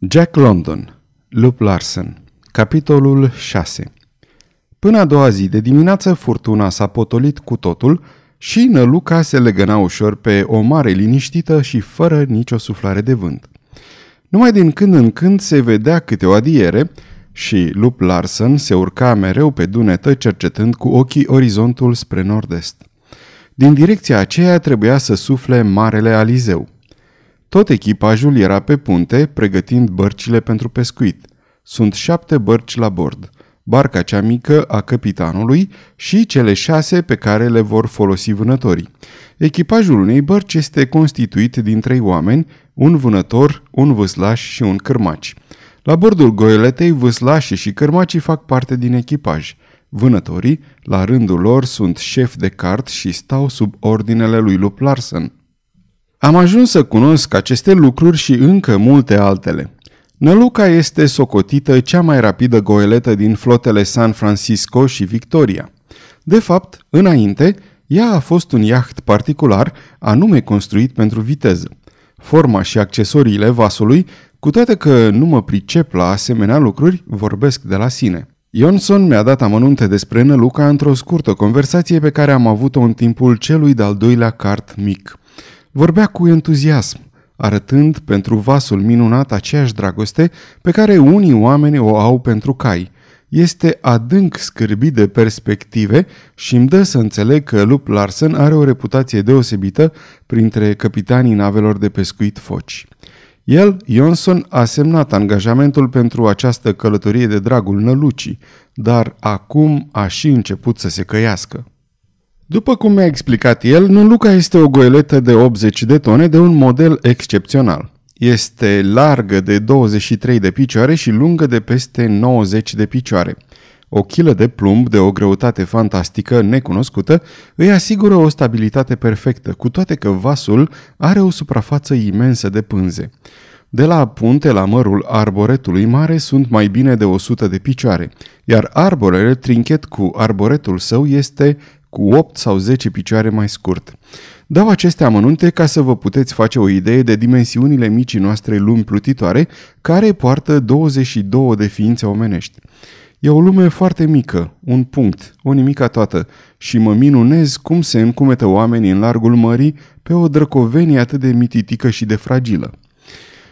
Jack London, Lup Larsen, capitolul 6 Până a doua zi de dimineață, furtuna s-a potolit cu totul și năluca se legăna ușor pe o mare liniștită și fără nicio suflare de vânt. Numai din când în când se vedea câte o adiere și Lup Larsen se urca mereu pe dunetă cercetând cu ochii orizontul spre nord-est. Din direcția aceea trebuia să sufle Marele Alizeu – tot echipajul era pe punte, pregătind bărcile pentru pescuit. Sunt șapte bărci la bord, barca cea mică a capitanului și cele șase pe care le vor folosi vânătorii. Echipajul unei bărci este constituit din trei oameni, un vânător, un vâslaș și un cârmaci. La bordul goeletei, vâslașii și cârmacii fac parte din echipaj. Vânătorii, la rândul lor, sunt șef de cart și stau sub ordinele lui Lup Larsen. Am ajuns să cunosc aceste lucruri și încă multe altele. Năluca este socotită cea mai rapidă goeletă din flotele San Francisco și Victoria. De fapt, înainte, ea a fost un iaht particular, anume construit pentru viteză. Forma și accesoriile vasului, cu toate că nu mă pricep la asemenea lucruri, vorbesc de la sine. Johnson mi-a dat amănunte despre Năluca într-o scurtă conversație pe care am avut-o în timpul celui de-al doilea cart mic. Vorbea cu entuziasm, arătând pentru vasul minunat aceeași dragoste pe care unii oameni o au pentru cai. Este adânc scârbit de perspective și îmi dă să înțeleg că Lup Larsen are o reputație deosebită printre capitanii navelor de pescuit foci. El, Johnson, a semnat angajamentul pentru această călătorie de dragul nălucii, dar acum a și început să se căiască. După cum mi-a explicat el, Nuluca este o goeletă de 80 de tone de un model excepțional. Este largă de 23 de picioare și lungă de peste 90 de picioare. O chilă de plumb de o greutate fantastică, necunoscută, îi asigură o stabilitate perfectă, cu toate că vasul are o suprafață imensă de pânze. De la punte la mărul arboretului mare sunt mai bine de 100 de picioare, iar arborele trinchet cu arboretul său este cu 8 sau 10 picioare mai scurt. Dau aceste amănunte ca să vă puteți face o idee de dimensiunile micii noastre lumi plutitoare, care poartă 22 de ființe omenești. E o lume foarte mică, un punct, o nimica toată, și mă minunez cum se încumetă oamenii în largul mării pe o drăcovenie atât de mititică și de fragilă.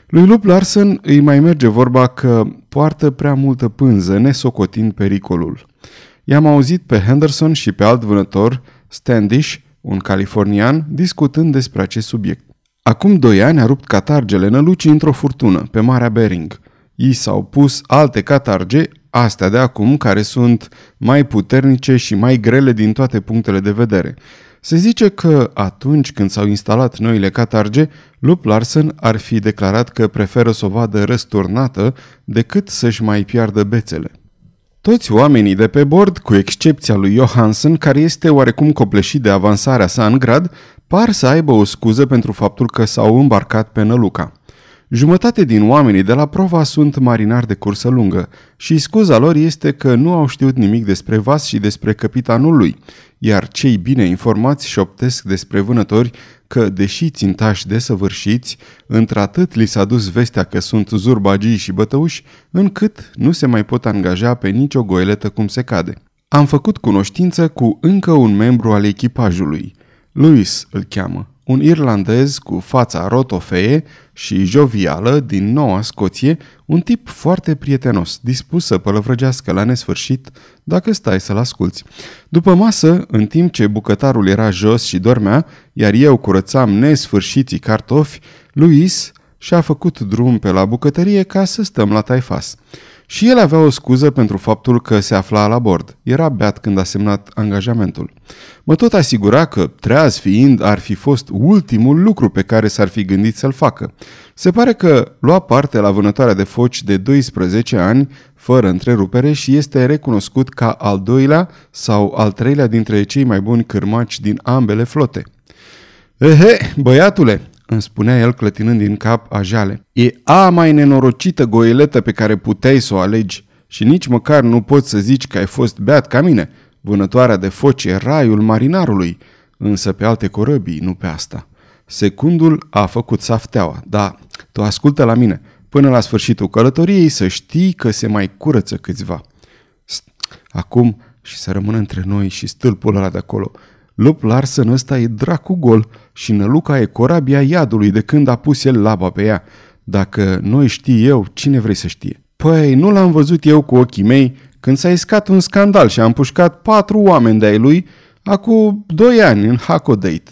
Lui Lup Larsen îi mai merge vorba că poartă prea multă pânză, nesocotind pericolul. I-am auzit pe Henderson și pe alt vânător, Standish, un californian, discutând despre acest subiect. Acum doi ani a rupt catargele nălucii într-o furtună, pe Marea Bering. I s-au pus alte catarge, astea de acum, care sunt mai puternice și mai grele din toate punctele de vedere. Se zice că atunci când s-au instalat noile catarge, Lup Larsen ar fi declarat că preferă să o vadă răsturnată decât să-și mai piardă bețele. Toți oamenii de pe bord, cu excepția lui Johansen, care este oarecum copleșit de avansarea sa în grad, par să aibă o scuză pentru faptul că s-au îmbarcat pe Năluca. Jumătate din oamenii de la prova sunt marinari de cursă lungă și scuza lor este că nu au știut nimic despre vas și despre capitanul lui, iar cei bine informați șoptesc despre vânători că, deși țintași desăvârșiți, într-atât li s-a dus vestea că sunt zurbagii și bătăuși, încât nu se mai pot angaja pe nicio goeletă cum se cade. Am făcut cunoștință cu încă un membru al echipajului. Louis îl cheamă un irlandez cu fața rotofeie și jovială din Noua Scoție, un tip foarte prietenos, dispus să pălăvrăgească la nesfârșit dacă stai să-l asculți. După masă, în timp ce bucătarul era jos și dormea, iar eu curățam nesfârșiții cartofi, Luis și-a făcut drum pe la bucătărie ca să stăm la taifas. Și el avea o scuză pentru faptul că se afla la bord. Era beat când a semnat angajamentul. Mă tot asigura că, treaz fiind, ar fi fost ultimul lucru pe care s-ar fi gândit să-l facă. Se pare că lua parte la vânătoarea de foci de 12 ani, fără întrerupere, și este recunoscut ca al doilea sau al treilea dintre cei mai buni cârmaci din ambele flote. Ehe, băiatule, îmi spunea el clătinând din cap a jale. E a mai nenorocită goiletă pe care puteai să o alegi și nici măcar nu poți să zici că ai fost beat ca mine. Vânătoarea de foci e raiul marinarului, însă pe alte corăbii, nu pe asta. Secundul a făcut safteaua, da, tu ascultă la mine. Până la sfârșitul călătoriei să știi că se mai curăță câțiva. Acum și să rămână între noi și stâlpul ăla de acolo. Lup Larsen ăsta e dracu gol și Năluca e corabia iadului de când a pus el laba pe ea. Dacă noi știi eu, cine vrei să știe? Păi, nu l-am văzut eu cu ochii mei când s-a iscat un scandal și a împușcat patru oameni de-ai lui acum doi ani în Hakodate.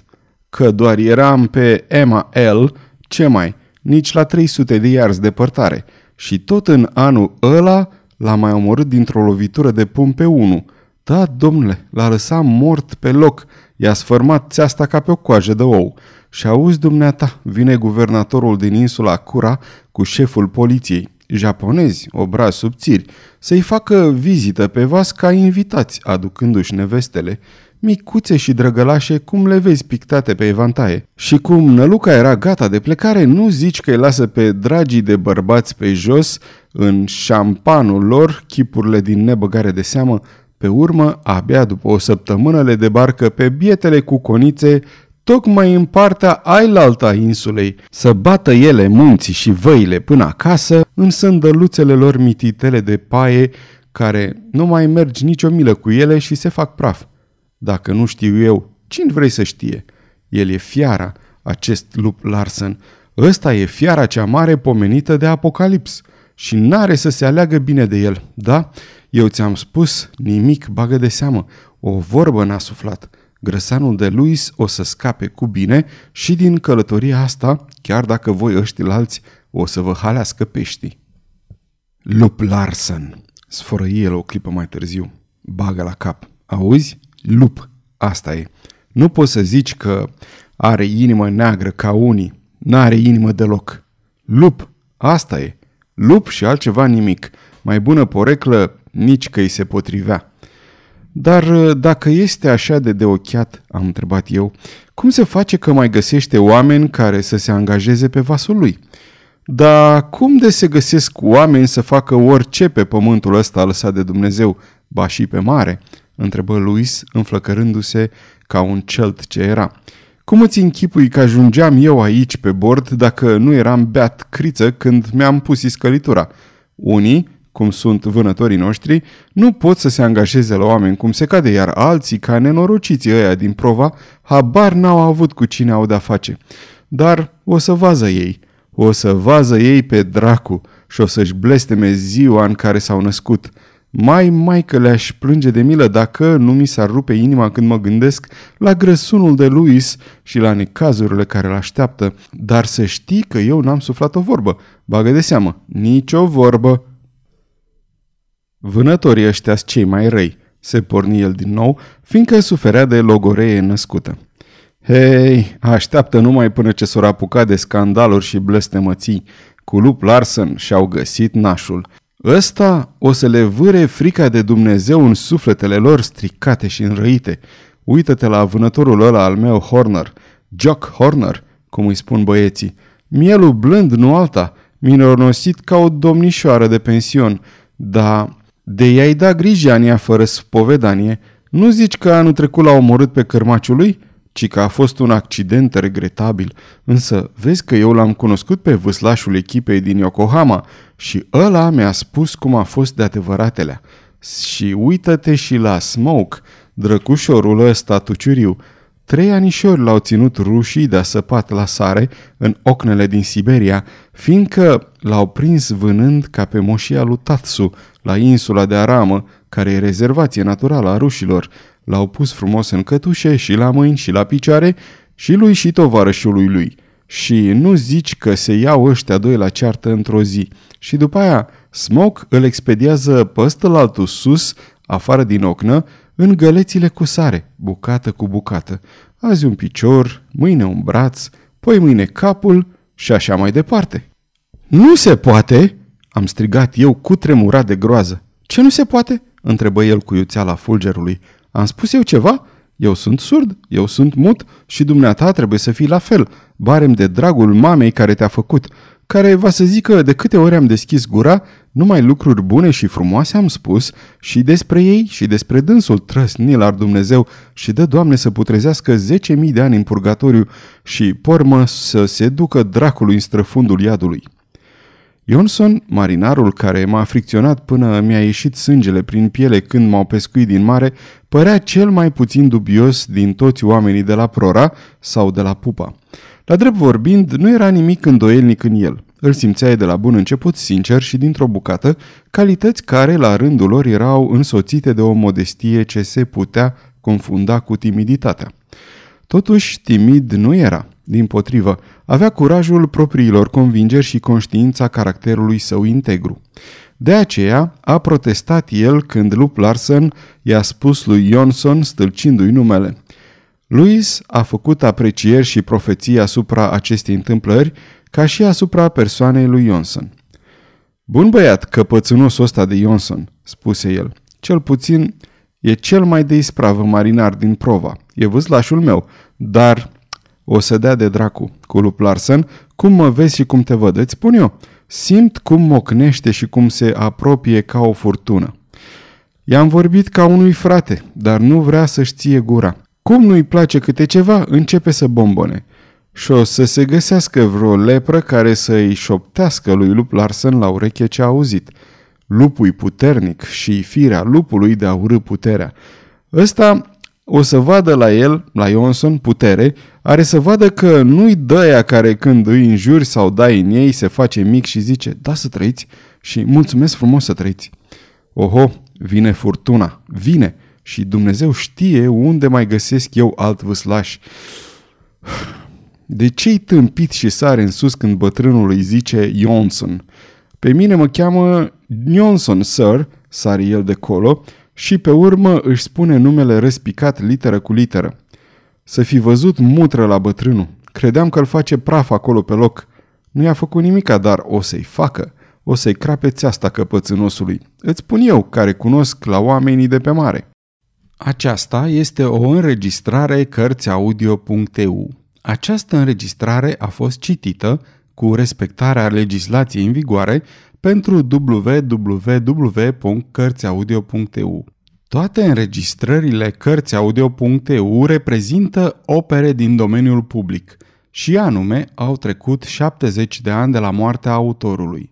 Că doar eram pe Emma L, ce mai, nici la 300 de iarzi departare. Și tot în anul ăla l-a mai omorât dintr-o lovitură de pum pe unul. Da, domnule, l-a lăsat mort pe loc, i-a sfărmat țeasta ca pe o coajă de ou. Și auzi, dumneata, vine guvernatorul din insula Cura cu șeful poliției, japonezi, obraz subțiri, să-i facă vizită pe vas ca invitați, aducându-și nevestele, micuțe și drăgălașe cum le vezi pictate pe evantaie. Și cum Năluca era gata de plecare, nu zici că îi lasă pe dragii de bărbați pe jos, în șampanul lor, chipurile din nebăgare de seamă, pe urmă, abia după o săptămână le debarcă pe bietele cu conițe tocmai în partea ailalta insulei, să bată ele munții și văile până acasă în sândăluțele lor mititele de paie, care nu mai mergi nicio milă cu ele și se fac praf. Dacă nu știu eu, cine vrei să știe? El e fiara, acest lup Larsen. Ăsta e fiara cea mare pomenită de Apocalips și n-are să se aleagă bine de el, da? Eu ți-am spus, nimic bagă de seamă, o vorbă n-a suflat. Grăsanul de Luis o să scape cu bine și din călătoria asta, chiar dacă voi ăștilalți o să vă halească peștii. Lup Larsen, sfărăi el o clipă mai târziu. Bagă la cap. Auzi? Lup. Asta e. Nu poți să zici că are inimă neagră ca unii. N-are inimă deloc. Lup. Asta e. Lup și altceva nimic. Mai bună poreclă nici că îi se potrivea. Dar uh, dacă este așa de deochiat, am întrebat eu, cum se face că mai găsește oameni care să se angajeze pe vasul lui? Dar cum de se găsesc oameni să facă orice pe pământul ăsta lăsat de Dumnezeu, ba și pe mare? întrebă Luis, înflăcărându-se ca un celt ce era. Cum îți închipui că ajungeam eu aici pe bord dacă nu eram beat criță când mi-am pus iscălitura? Unii cum sunt vânătorii noștri, nu pot să se angajeze la oameni cum se cade, iar alții, ca nenorociții ăia din prova, habar n-au avut cu cine au de-a face. Dar o să vază ei, o să vază ei pe dracu și o să-și blesteme ziua în care s-au născut. Mai, mai că le-aș plânge de milă dacă nu mi s-ar rupe inima când mă gândesc la grăsunul de Luis și la necazurile care îl așteaptă. Dar să știi că eu n-am suflat o vorbă. Bagă de seamă, nici o vorbă. Vânătorii ăștia cei mai răi, se porni el din nou, fiindcă suferea de logoree născută. Hei, așteaptă numai până ce s-au apucat de scandaluri și blestemății. Cu lup Larsen și-au găsit nașul. Ăsta o să le vâre frica de Dumnezeu în sufletele lor stricate și înrăite. Uită-te la vânătorul ăla al meu Horner, Jock Horner, cum îi spun băieții. Mielul blând, nu alta, minorosit ca o domnișoară de pension, dar de i-ai da grijania fără spovedanie, nu zici că anul trecut l-a omorât pe cărmaciul lui, ci că a fost un accident regretabil. Însă vezi că eu l-am cunoscut pe vâslașul echipei din Yokohama și ăla mi-a spus cum a fost de adevăratelea. Și uită-te și la Smoke, drăcușorul ăsta tuciuriu, Trei anișori l-au ținut rușii de săpat la sare în ocnele din Siberia, fiindcă l-au prins vânând ca pe moșia lui Tatsu la insula de Aramă, care e rezervație naturală a rușilor. L-au pus frumos în cătușe și la mâini și la picioare și lui și tovarășului lui. Și nu zici că se iau ăștia doi la ceartă într-o zi. Și după aia Smoke îl expediază pe altul sus, afară din ocnă, în gălețile cu sare, bucată cu bucată. Azi un picior, mâine un braț, poi mâine capul și așa mai departe. Nu se poate!" am strigat eu cu tremurat de groază. Ce nu se poate?" întrebă el cu iuțeala fulgerului. Am spus eu ceva? Eu sunt surd, eu sunt mut și dumneata trebuie să fii la fel, barem de dragul mamei care te-a făcut care va să zică de câte ori am deschis gura, numai lucruri bune și frumoase am spus și despre ei și despre dânsul trăsnil ar Dumnezeu și dă Doamne să putrezească 10.000 de ani în purgatoriu și pormă să se ducă dracului în străfundul iadului. Johnson, marinarul care m-a fricționat până mi-a ieșit sângele prin piele când m-au pescuit din mare, părea cel mai puțin dubios din toți oamenii de la Prora sau de la Pupa. La drept vorbind, nu era nimic îndoielnic în el. Îl simțeai de la bun început sincer și dintr-o bucată, calități care la rândul lor erau însoțite de o modestie ce se putea confunda cu timiditatea. Totuși, timid nu era. Din potrivă, avea curajul propriilor convingeri și conștiința caracterului său integru. De aceea a protestat el când Lup Larsen i-a spus lui Johnson, stâlcindu-i numele. Louis a făcut aprecieri și profeții asupra acestei întâmplări, ca și asupra persoanei lui Johnson. Bun băiat, căpățânosul ăsta de Johnson, spuse el. Cel puțin e cel mai de ispravă marinar din prova. E vâzlașul meu, dar o să dea de dracu cu Lup Larsen, cum mă vezi și cum te văd, îți spun eu. Simt cum mocnește și cum se apropie ca o furtună. I-am vorbit ca unui frate, dar nu vrea să-și ție gura. Cum nu-i place câte ceva, începe să bombone. Și o să se găsească vreo lepră care să-i șoptească lui Lup Larsen la ureche ce a auzit. Lupul puternic și firea lupului de a urâ puterea. Ăsta o să vadă la el, la Johnson, putere, are să vadă că nu-i dăia care când îi înjuri sau dai în ei se face mic și zice, da să trăiți și mulțumesc frumos să trăiți. Oho, vine furtuna, vine și Dumnezeu știe unde mai găsesc eu alt vâslaș. De ce-i tâmpit și sare în sus când bătrânul îi zice Johnson? Pe mine mă cheamă Johnson, sir, sare el de colo, și pe urmă își spune numele răspicat literă cu literă. Să fi văzut mutră la bătrânul. Credeam că îl face praf acolo pe loc. Nu i-a făcut nimica, dar o să-i facă. O să-i crape țeasta căpățânosului. Îți spun eu, care cunosc la oamenii de pe mare. Aceasta este o înregistrare Cărțiaudio.eu. Această înregistrare a fost citită cu respectarea legislației în vigoare pentru www.cărțiaudio.eu. Toate înregistrările Cărțiaudio.eu reprezintă opere din domeniul public și anume au trecut 70 de ani de la moartea autorului.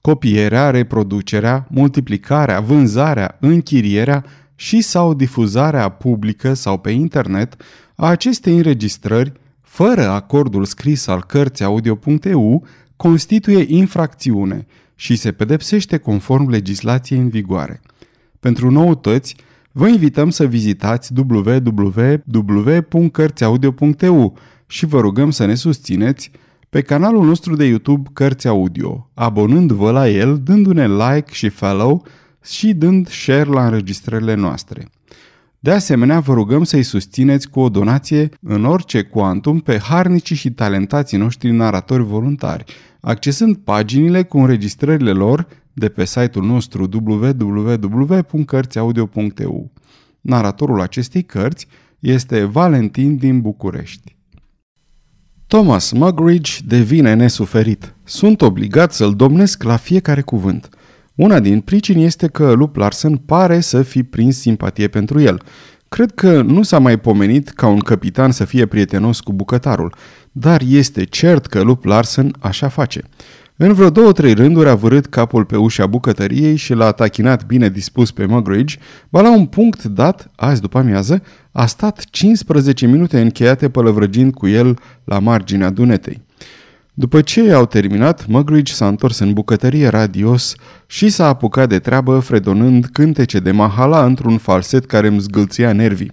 Copierea, reproducerea, multiplicarea, vânzarea, închirierea și sau difuzarea publică sau pe internet a acestei înregistrări, fără acordul scris al cărții audio.eu, constituie infracțiune și se pedepsește conform legislației în vigoare. Pentru noutăți, vă invităm să vizitați www.cărțiaudio.eu și vă rugăm să ne susțineți pe canalul nostru de YouTube Cărți Audio, abonând-vă la el, dându-ne like și follow și dând share la înregistrările noastre. De asemenea, vă rugăm să-i susțineți cu o donație în orice cuantum pe harnicii și talentații noștri naratori voluntari, accesând paginile cu înregistrările lor de pe site-ul nostru www.cărțiaudio.eu. Naratorul acestei cărți este Valentin din București. Thomas Mugridge devine nesuferit. Sunt obligat să-l domnesc la fiecare cuvânt – una din pricini este că Lup Larsen pare să fi prins simpatie pentru el. Cred că nu s-a mai pomenit ca un capitan să fie prietenos cu bucătarul, dar este cert că Lup Larsen așa face. În vreo două-trei rânduri a vărât capul pe ușa bucătăriei și l-a tachinat bine dispus pe Mugridge, ba la un punct dat, azi după amiază, a stat 15 minute încheiate pălăvrăgind cu el la marginea dunetei. După ce au terminat, Mugridge s-a întors în bucătărie radios și s-a apucat de treabă fredonând cântece de mahala într-un falset care îmi zgâlția nervii.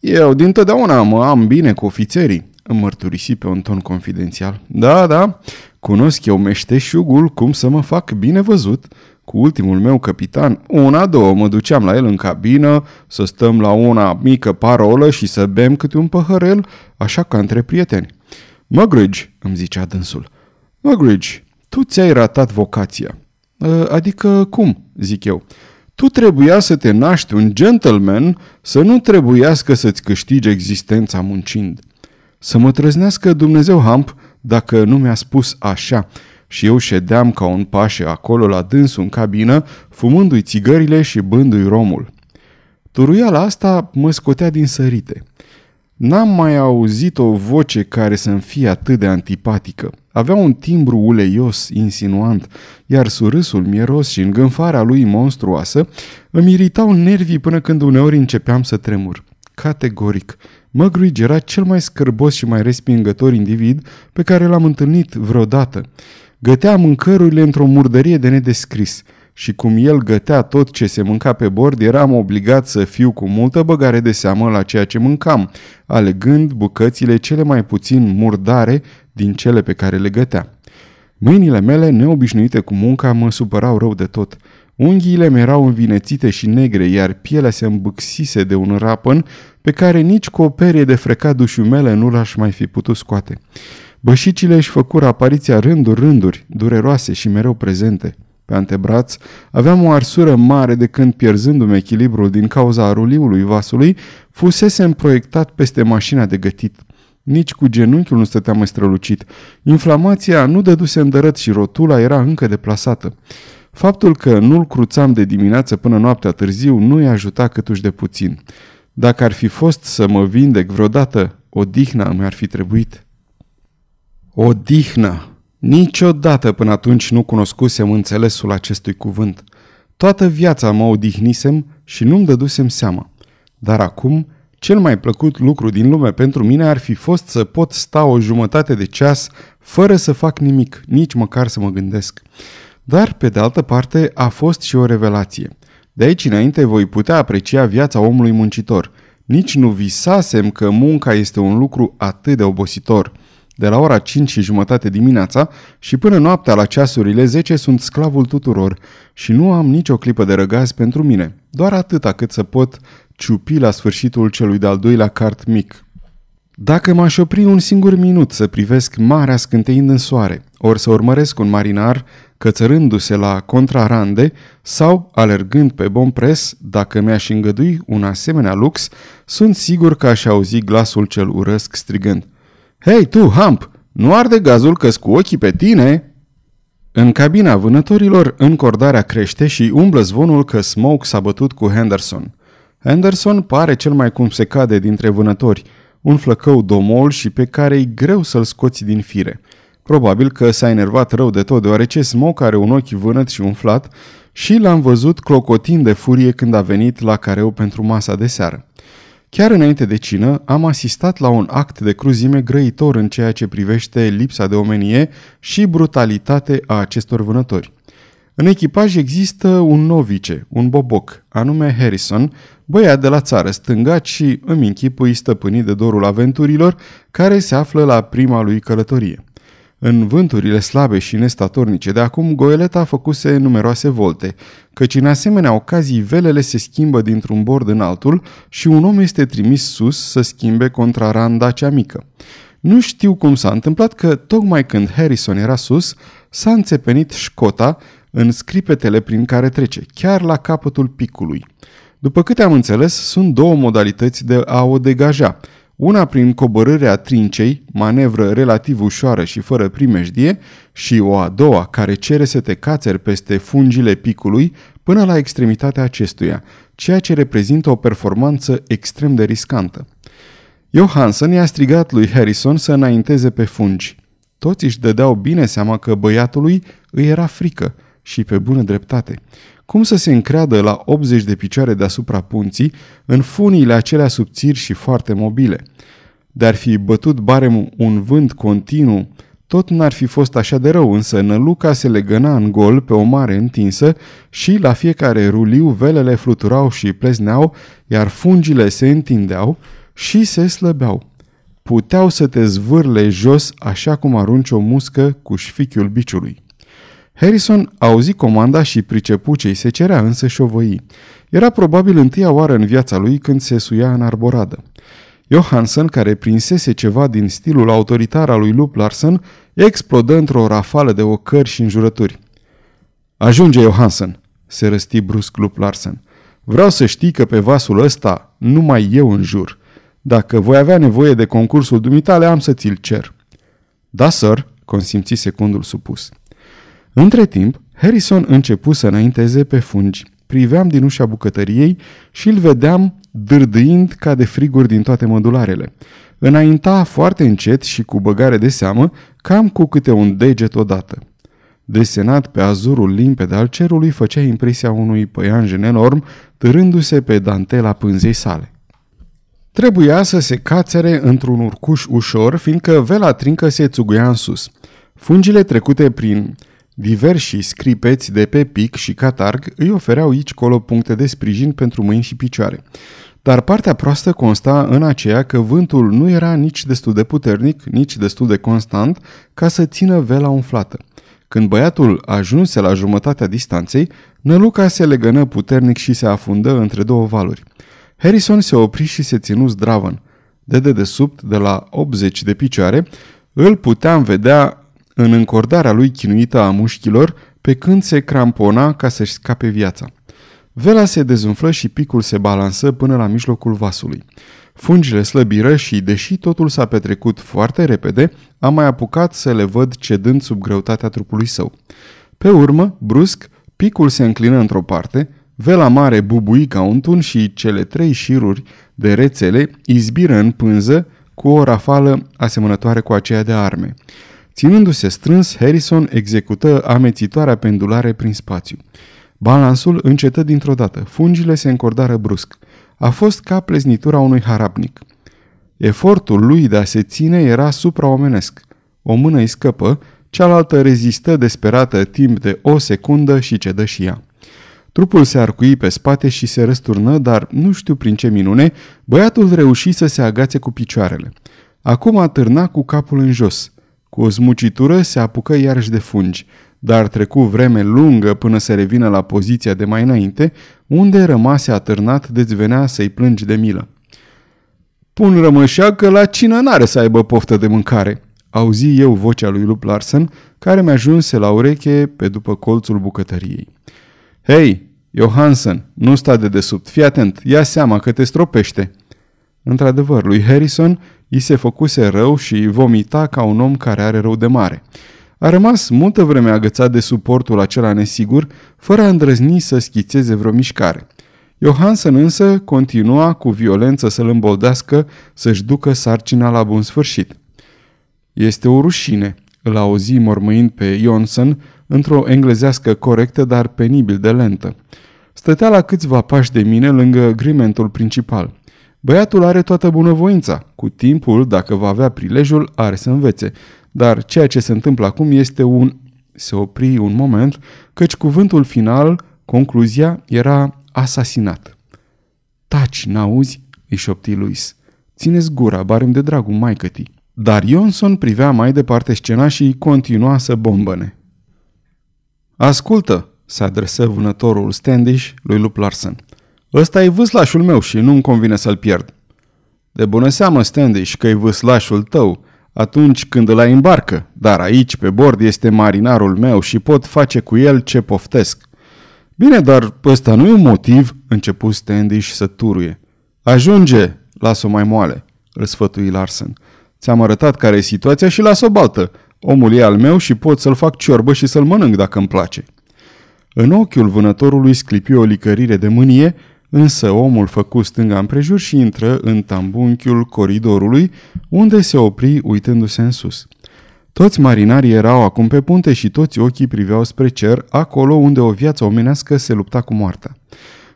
Eu dintotdeauna mă am bine cu ofițerii, îmi mărturisi pe un ton confidențial. Da, da, cunosc eu meșteșugul cum să mă fac bine văzut. Cu ultimul meu capitan, una, două, mă duceam la el în cabină, să stăm la una mică parolă și să bem câte un păhărel, așa ca între prieteni. Mugridge, îmi zicea dânsul. Mugridge, tu ți-ai ratat vocația. Ă, adică cum, zic eu. Tu trebuia să te naști un gentleman, să nu trebuiască să-ți câștigi existența muncind. Să mă trăznească Dumnezeu Hamp dacă nu mi-a spus așa și eu ședeam ca un pașe acolo la dânsul în cabină, fumându-i țigările și bându-i romul. Turuiala asta mă scotea din sărite. N-am mai auzit o voce care să-mi fie atât de antipatică. Avea un timbru uleios, insinuant, iar surâsul mieros și îngânfarea lui monstruoasă îmi iritau nervii până când uneori începeam să tremur. Categoric, Mugridge era cel mai scârbos și mai respingător individ pe care l-am întâlnit vreodată. Gătea mâncărurile într-o murdărie de nedescris – și cum el gătea tot ce se mânca pe bord, eram obligat să fiu cu multă băgare de seamă la ceea ce mâncam, alegând bucățile cele mai puțin murdare din cele pe care le gătea. Mâinile mele, neobișnuite cu munca, mă supărau rău de tot. Unghiile mi erau învinețite și negre, iar pielea se îmbâxise de un rapăn pe care nici cu o perie de frecat dușumele nu l-aș mai fi putut scoate. Bășicile își făcură apariția rânduri, rânduri, dureroase și mereu prezente. Pe antebraț aveam o arsură mare de când, pierzându-mi echilibrul din cauza aruliului vasului, fusese proiectat peste mașina de gătit. Nici cu genunchiul nu stăteam mai strălucit. Inflamația nu dăduse îndărăt și rotula era încă deplasată. Faptul că nu-l cruțam de dimineață până noaptea târziu nu-i ajuta câtuși de puțin. Dacă ar fi fost să mă vindec vreodată, odihna mi-ar fi trebuit. Odihna! Niciodată până atunci nu cunoscusem înțelesul acestui cuvânt. Toată viața mă odihnisem și nu-mi dădusem seama. Dar acum, cel mai plăcut lucru din lume pentru mine ar fi fost să pot sta o jumătate de ceas fără să fac nimic, nici măcar să mă gândesc. Dar, pe de altă parte, a fost și o revelație. De aici înainte voi putea aprecia viața omului muncitor. Nici nu visasem că munca este un lucru atât de obositor – de la ora 5 și jumătate dimineața și până noaptea la ceasurile 10 sunt sclavul tuturor și nu am nicio clipă de răgaz pentru mine, doar atâta cât să pot ciupi la sfârșitul celui de-al doilea cart mic. Dacă m-aș opri un singur minut să privesc marea scânteind în soare, ori să urmăresc un marinar cățărându-se la contrarande sau alergând pe bom pres, dacă mi-aș îngădui un asemenea lux, sunt sigur că aș auzi glasul cel urăsc strigând – Hei, tu, Hamp, nu arde gazul că cu ochii pe tine?" În cabina vânătorilor, încordarea crește și umblă zvonul că Smoke s-a bătut cu Henderson. Henderson pare cel mai cum se cade dintre vânători, un flăcău domol și pe care e greu să-l scoți din fire. Probabil că s-a enervat rău de tot, deoarece Smoke are un ochi vânăt și umflat și l-am văzut clocotind de furie când a venit la careu pentru masa de seară. Chiar înainte de cină, am asistat la un act de cruzime grăitor în ceea ce privește lipsa de omenie și brutalitate a acestor vânători. În echipaj există un novice, un boboc, anume Harrison, băiat de la țară stângat și îmi închipui stăpânit de dorul aventurilor, care se află la prima lui călătorie. În vânturile slabe și nestatornice de acum, goeleta făcuse numeroase volte, căci în asemenea ocazii velele se schimbă dintr-un bord în altul și un om este trimis sus să schimbe contra randa cea mică. Nu știu cum s-a întâmplat că, tocmai când Harrison era sus, s-a înțepenit școta în scripetele prin care trece, chiar la capătul picului. După câte am înțeles, sunt două modalități de a o degaja – una prin coborârea trincei, manevră relativ ușoară și fără primejdie, și o a doua care cere să te cațeri peste fungile picului până la extremitatea acestuia, ceea ce reprezintă o performanță extrem de riscantă. Johansson i-a strigat lui Harrison să înainteze pe fungi. Toți își dădeau bine seama că băiatului îi era frică și pe bună dreptate. Cum să se încreadă la 80 de picioare deasupra punții, în funiile acelea subțiri și foarte mobile? De-ar fi bătut barem un vânt continuu, tot n-ar fi fost așa de rău, însă năluca se legăna în gol pe o mare întinsă și la fiecare ruliu velele fluturau și plezneau, iar fungile se întindeau și se slăbeau. Puteau să te zvârle jos așa cum arunci o muscă cu șfichiul biciului. Harrison auzi comanda și pricepu ce se cerea, însă șovăi. Era probabil întâia oară în viața lui când se suia în arboradă. Johansson, care prinsese ceva din stilul autoritar al lui Lup Larsen, explodă într-o rafală de ocări și înjurături. Ajunge, Johansson!" se răsti brusc Lup Larsen. Vreau să știi că pe vasul ăsta numai eu în jur. Dacă voi avea nevoie de concursul dumitale, am să ți-l cer." Da, sir," consimți secundul supus. Între timp, Harrison începu să înainteze pe fungi. Priveam din ușa bucătăriei și îl vedeam dârdâind ca de friguri din toate modularele. înainta foarte încet și cu băgare de seamă, cam cu câte un deget odată. Desenat pe azurul limpede al cerului, făcea impresia unui păianjen enorm, târându-se pe dantela pânzei sale. Trebuia să se cațere într-un urcuș ușor, fiindcă vela trincă se țuguia în sus. Fungile trecute prin diversi scripeți de pe pic și catarg îi ofereau aici colo puncte de sprijin pentru mâini și picioare. Dar partea proastă consta în aceea că vântul nu era nici destul de puternic, nici destul de constant ca să țină vela umflată. Când băiatul ajunse la jumătatea distanței, năluca se legănă puternic și se afundă între două valuri. Harrison se opri și se ținu zdravăn. De dedesubt, de la 80 de picioare, îl puteam vedea în încordarea lui chinuită a mușchilor, pe când se crampona ca să-și scape viața. Vela se dezumflă și picul se balansă până la mijlocul vasului. Fungile slăbiră și, deși totul s-a petrecut foarte repede, am mai apucat să le văd cedând sub greutatea trupului său. Pe urmă, brusc, picul se înclină într-o parte, vela mare bubui ca un tun și cele trei șiruri de rețele izbiră în pânză cu o rafală asemănătoare cu aceea de arme. Ținându-se strâns, Harrison execută amețitoarea pendulare prin spațiu. Balansul încetă dintr-o dată. Fungile se încordară brusc. A fost ca pleznitura unui harapnic. Efortul lui de a se ține era supraomenesc. O mână îi scăpă, cealaltă rezistă desperată timp de o secundă și cedă și ea. Trupul se arcui pe spate și se răsturnă, dar nu știu prin ce minune, băiatul reuși să se agațe cu picioarele. Acum atârna cu capul în jos. Cu o smucitură se apucă iarăși de fungi dar trecu vreme lungă până să revină la poziția de mai înainte, unde rămase atârnat de venea să-i plângi de milă. Pun rămășa că la cină n-are să aibă poftă de mâncare, auzi eu vocea lui Lup Larsen, care mi ajunse la ureche pe după colțul bucătăriei. Hei, Johansen, nu sta de desubt, fii atent, ia seama că te stropește. Într-adevăr, lui Harrison i se făcuse rău și vomita ca un om care are rău de mare. A rămas multă vreme agățat de suportul acela nesigur, fără a îndrăzni să schițeze vreo mișcare. Johansen însă continua cu violență să-l îmboldească să-și ducă sarcina la bun sfârșit. Este o rușine, îl auzi mormăind pe Johnson într-o englezească corectă, dar penibil de lentă. Stătea la câțiva pași de mine lângă grimentul principal. Băiatul are toată bunăvoința. Cu timpul, dacă va avea prilejul, are să învețe. Dar ceea ce se întâmplă acum este un... Se opri un moment, căci cuvântul final, concluzia, era asasinat. Taci, n-auzi? îi șopti Luis. Țineți gura, barem de dragul maicătii. Dar Johnson privea mai departe scena și continua să bombăne. Ascultă, se adresă vânătorul Standish lui Lup Larsen. Ăsta e vâslașul meu și nu-mi convine să-l pierd. De bună seamă, Standish, că e vâslașul tău, atunci când îl ai în barcă, dar aici pe bord este marinarul meu și pot face cu el ce poftesc. Bine, dar ăsta nu e un motiv, început Standish să turuie. Ajunge, las-o mai moale, îl sfătui Larsen. Ți-am arătat care e situația și las-o baltă. Omul e al meu și pot să-l fac ciorbă și să-l mănânc dacă îmi place. În ochiul vânătorului sclipi o licărire de mânie Însă omul făcu stânga împrejur și intră în tambunchiul coridorului, unde se opri uitându-se în sus. Toți marinarii erau acum pe punte și toți ochii priveau spre cer, acolo unde o viață omenească se lupta cu moartea.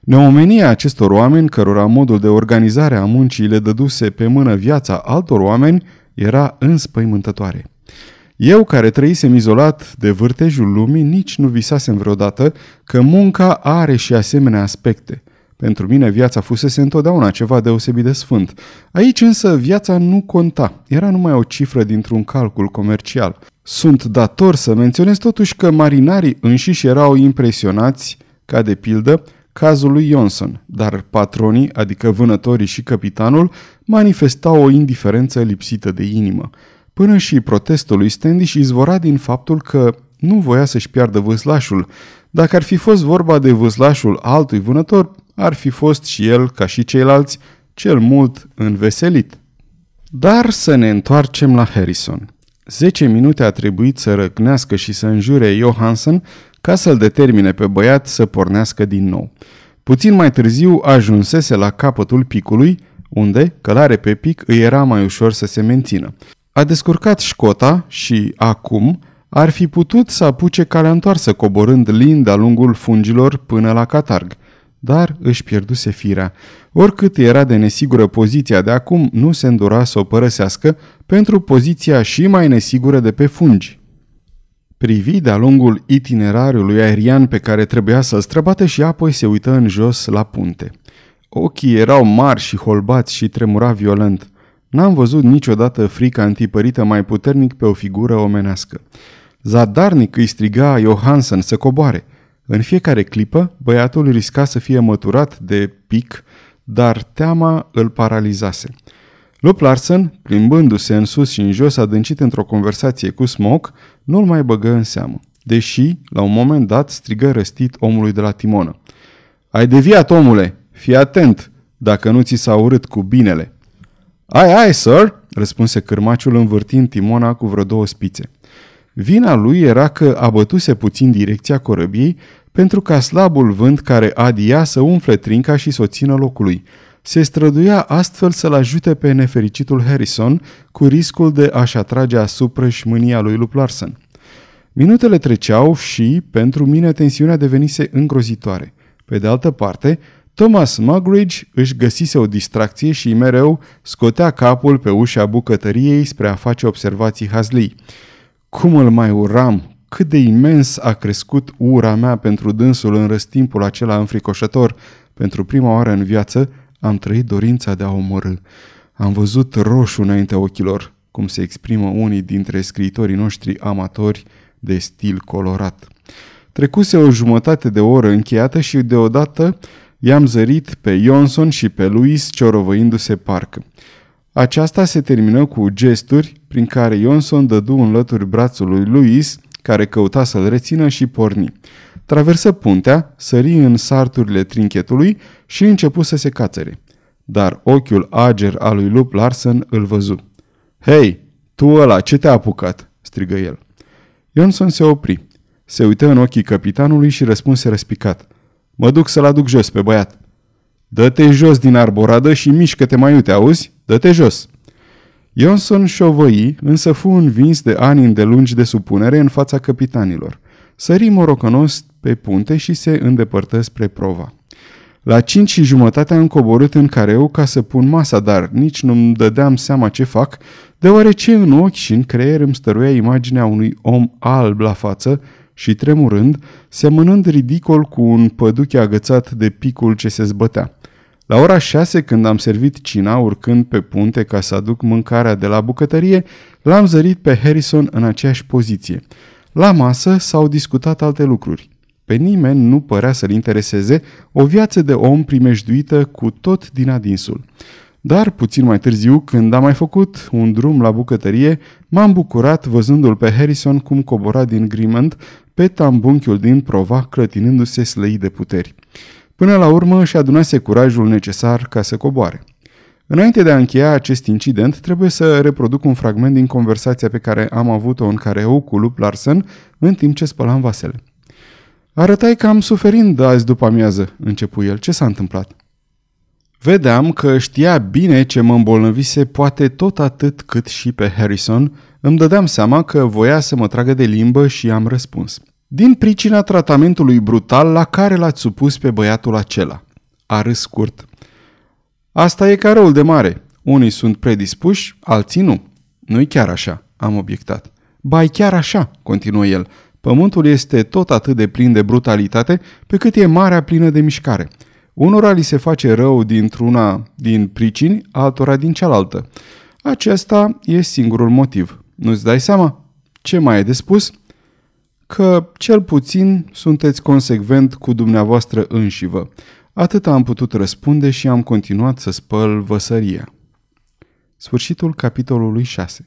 Neomenia acestor oameni, cărora modul de organizare a muncii le dăduse pe mână viața altor oameni, era înspăimântătoare. Eu, care trăisem izolat de vârtejul lumii, nici nu visasem vreodată că munca are și asemenea aspecte – pentru mine viața fusese întotdeauna ceva deosebit de sfânt. Aici însă viața nu conta, era numai o cifră dintr-un calcul comercial. Sunt dator să menționez totuși că marinarii înșiși erau impresionați, ca de pildă, cazul lui Johnson, dar patronii, adică vânătorii și capitanul, manifestau o indiferență lipsită de inimă. Până și protestul lui Standish izvora din faptul că nu voia să-și piardă vâslașul. Dacă ar fi fost vorba de vâslașul altui vânător, ar fi fost și el, ca și ceilalți, cel mult înveselit. Dar să ne întoarcem la Harrison. Zece minute a trebuit să răcnească și să înjure Johansson ca să-l determine pe băiat să pornească din nou. Puțin mai târziu ajunsese la capătul picului, unde, călare pe pic, îi era mai ușor să se mențină. A descurcat școta și, acum, ar fi putut să apuce calea întoarsă, coborând lin de-a lungul fungilor până la catarg. Dar își pierduse firea. Oricât era de nesigură poziția de acum, nu se îndura să o părăsească pentru poziția și mai nesigură de pe fungi. Privi de-a lungul itinerariului aerian pe care trebuia să-l străbate și apoi se uită în jos la punte. Ochii erau mari și holbați și tremura violent. N-am văzut niciodată frica întipărită mai puternic pe o figură omenească. Zadarnic îi striga Johansen să coboare. În fiecare clipă, băiatul risca să fie măturat de pic, dar teama îl paralizase. Lup Larsen, plimbându-se în sus și în jos, adâncit într-o conversație cu Smoke, nu-l mai băgă în seamă. Deși, la un moment dat, strigă răstit omului de la timonă. Ai deviat, omule! Fii atent, dacă nu ți s-a urât cu binele!" Ai, ai, sir!" răspunse cârmaciul învârtind timona cu vreo două spițe. Vina lui era că abătuse puțin direcția corăbiei pentru ca slabul vânt care adia să umfle trinca și să o țină locului. Se străduia astfel să-l ajute pe nefericitul Harrison cu riscul de a-și atrage asupra și șmânia lui Lup Larsen. Minutele treceau și, pentru mine, tensiunea devenise îngrozitoare. Pe de altă parte, Thomas Mugridge își găsise o distracție și mereu scotea capul pe ușa bucătăriei spre a face observații hazlii. Cum îl mai uram, cât de imens a crescut ura mea pentru dânsul în răstimpul acela înfricoșător. Pentru prima oară în viață am trăit dorința de a omorâ. Am văzut roșu înaintea ochilor, cum se exprimă unii dintre scriitorii noștri amatori de stil colorat. Trecuse o jumătate de oră încheiată și deodată i-am zărit pe Johnson și pe Louis ciorovăindu-se parcă. Aceasta se termină cu gesturi prin care Johnson dădu în lături brațul lui Louis, care căuta să-l rețină și porni. Traversă puntea, sări în sarturile trinchetului și începu să se cațere. Dar ochiul ager al lui Lup Larsen îl văzu. Hei, tu ăla, ce te-a apucat?" strigă el. Johnson se opri. Se uită în ochii capitanului și răspunse răspicat. Mă duc să-l aduc jos pe băiat. Dă-te jos din arboradă și mișcă-te mai uite, auzi? Dă-te jos!" Johnson șovăi, însă fu învins de ani îndelungi de supunere în fața capitanilor. Sări morocănos pe punte și se îndepărtă spre prova. La cinci și jumătate am coborât în careu ca să pun masa, dar nici nu-mi dădeam seama ce fac, deoarece în ochi și în creier îmi stăruia imaginea unui om alb la față și tremurând, semănând ridicol cu un păduche agățat de picul ce se zbătea. La ora șase, când am servit cina, urcând pe punte ca să aduc mâncarea de la bucătărie, l-am zărit pe Harrison în aceeași poziție. La masă s-au discutat alte lucruri. Pe nimeni nu părea să-l intereseze o viață de om primejduită cu tot din adinsul. Dar puțin mai târziu, când am mai făcut un drum la bucătărie, m-am bucurat văzându-l pe Harrison cum cobora din Grimond pe tambunchiul din prova, clătinându-se slăi de puteri. Până la urmă își adunase curajul necesar ca să coboare. Înainte de a încheia acest incident, trebuie să reproduc un fragment din conversația pe care am avut-o în careu cu Lup Larsen în timp ce spălam vasele. Arătai că am suferind azi după amiază, începu el. Ce s-a întâmplat? Vedeam că știa bine ce mă îmbolnăvise poate tot atât cât și pe Harrison, îmi dădeam seama că voia să mă tragă de limbă și am răspuns. Din pricina tratamentului brutal la care l-ați supus pe băiatul acela. A râs scurt. Asta e ca răul de mare. Unii sunt predispuși, alții nu. Nu-i chiar așa, am obiectat. Ba, chiar așa, continuă el. Pământul este tot atât de plin de brutalitate pe cât e marea plină de mișcare. Unora li se face rău dintr-una din pricini, altora din cealaltă. Acesta e singurul motiv. Nu-ți dai seama? Ce mai e de spus? Că, cel puțin, sunteți consecvent cu dumneavoastră înșivă. Atât am putut răspunde și am continuat să spăl văsăria. Sfârșitul capitolului 6